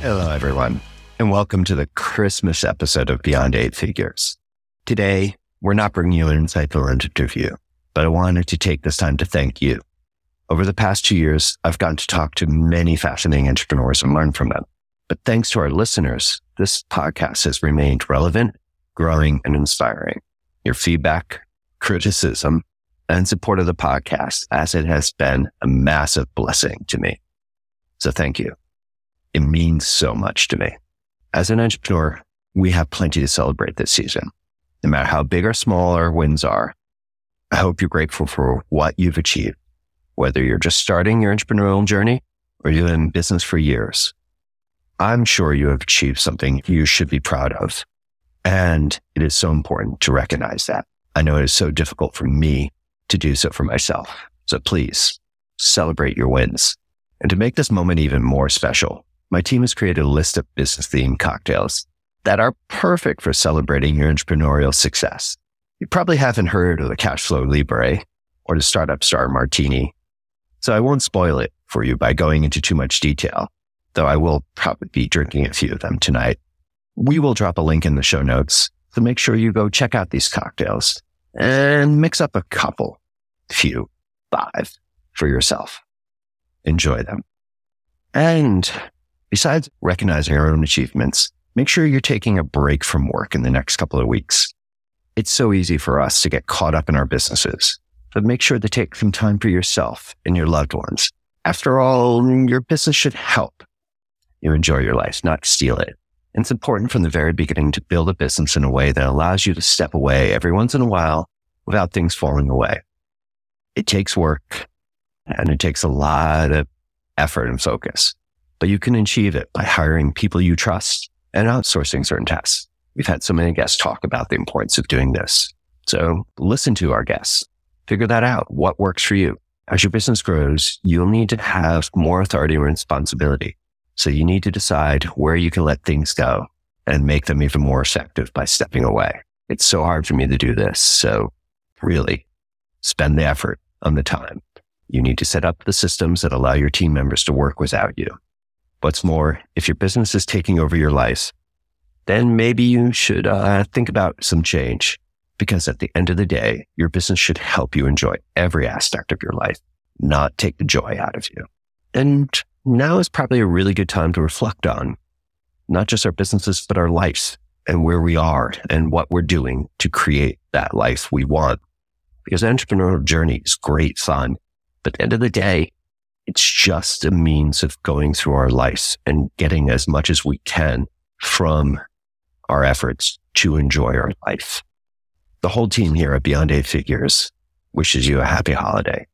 Hello, everyone, and welcome to the Christmas episode of Beyond Eight Figures. Today, we're not bringing you an insightful interview, but I wanted to take this time to thank you. Over the past two years, I've gotten to talk to many fascinating entrepreneurs and learn from them. But thanks to our listeners, this podcast has remained relevant, growing, and inspiring. Your feedback, criticism, and support of the podcast, as it has been a massive blessing to me. So thank you. It means so much to me. As an entrepreneur, we have plenty to celebrate this season. No matter how big or small our wins are, I hope you're grateful for what you've achieved, whether you're just starting your entrepreneurial journey or you've been in business for years. I'm sure you have achieved something you should be proud of. And it is so important to recognize that. I know it is so difficult for me to do so for myself. So please celebrate your wins. And to make this moment even more special, my team has created a list of business themed cocktails that are perfect for celebrating your entrepreneurial success. You probably haven't heard of the Cashflow Libre or the Startup Star Martini. So I won't spoil it for you by going into too much detail, though I will probably be drinking a few of them tonight. We will drop a link in the show notes. So make sure you go check out these cocktails and mix up a couple, few, five for yourself. Enjoy them. And Besides recognizing our own achievements, make sure you're taking a break from work in the next couple of weeks. It's so easy for us to get caught up in our businesses, but make sure to take some time for yourself and your loved ones. After all, your business should help you enjoy your life, not steal it. And it's important from the very beginning to build a business in a way that allows you to step away every once in a while without things falling away. It takes work and it takes a lot of effort and focus but you can achieve it by hiring people you trust and outsourcing certain tasks. We've had so many guests talk about the importance of doing this. So listen to our guests, figure that out. What works for you? As your business grows, you'll need to have more authority and responsibility. So you need to decide where you can let things go and make them even more effective by stepping away. It's so hard for me to do this. So really spend the effort on the time. You need to set up the systems that allow your team members to work without you. What's more, if your business is taking over your life, then maybe you should uh, think about some change because at the end of the day, your business should help you enjoy every aspect of your life, not take the joy out of you. And now is probably a really good time to reflect on not just our businesses, but our lives and where we are and what we're doing to create that life we want. Because entrepreneurial journey is great fun. But at the end of the day, it's just a means of going through our lives and getting as much as we can from our efforts to enjoy our life. The whole team here at Beyond Eight Figures wishes you a happy holiday.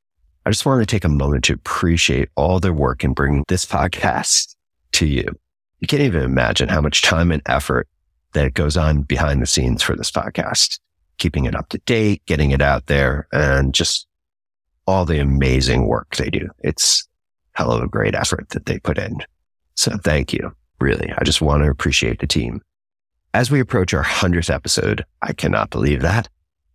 I just want to take a moment to appreciate all their work in bringing this podcast to you. You can't even imagine how much time and effort that goes on behind the scenes for this podcast, keeping it up to date, getting it out there, and just all the amazing work they do. It's hell of a great effort that they put in. So thank you. Really. I just want to appreciate the team. As we approach our 100th episode, I cannot believe that.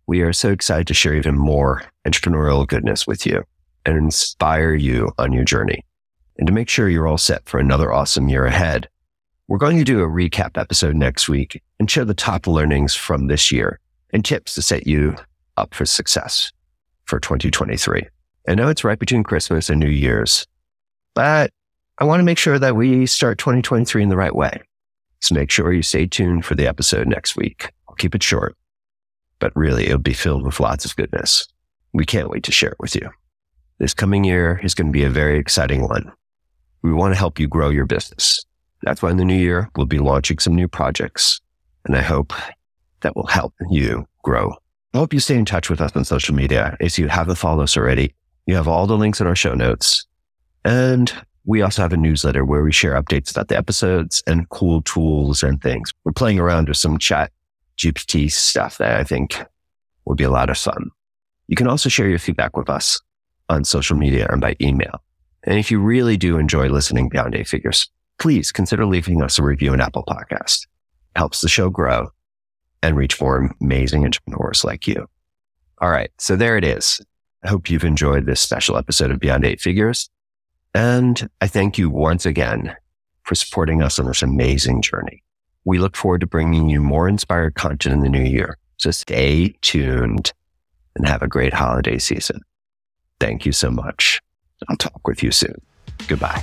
We are so excited to share even more entrepreneurial goodness with you and inspire you on your journey. And to make sure you're all set for another awesome year ahead, we're going to do a recap episode next week and share the top learnings from this year and tips to set you up for success for 2023. I know it's right between Christmas and New Year's, but I want to make sure that we start 2023 in the right way. So make sure you stay tuned for the episode next week. I'll keep it short, but really it'll be filled with lots of goodness. We can't wait to share it with you. This coming year is going to be a very exciting one. We want to help you grow your business. That's why in the new year, we'll be launching some new projects. And I hope that will help you grow. I hope you stay in touch with us on social media. If you haven't followed us already, you have all the links in our show notes. And we also have a newsletter where we share updates about the episodes and cool tools and things. We're playing around with some chat GPT stuff that I think will be a lot of fun. You can also share your feedback with us on social media and by email. And if you really do enjoy listening beyond eight figures, please consider leaving us a review in Apple Podcast. It helps the show grow and reach more amazing entrepreneurs like you. All right. So there it is. I hope you've enjoyed this special episode of Beyond Eight Figures. And I thank you once again for supporting us on this amazing journey. We look forward to bringing you more inspired content in the new year. So stay tuned and have a great holiday season. Thank you so much. I'll talk with you soon. Goodbye.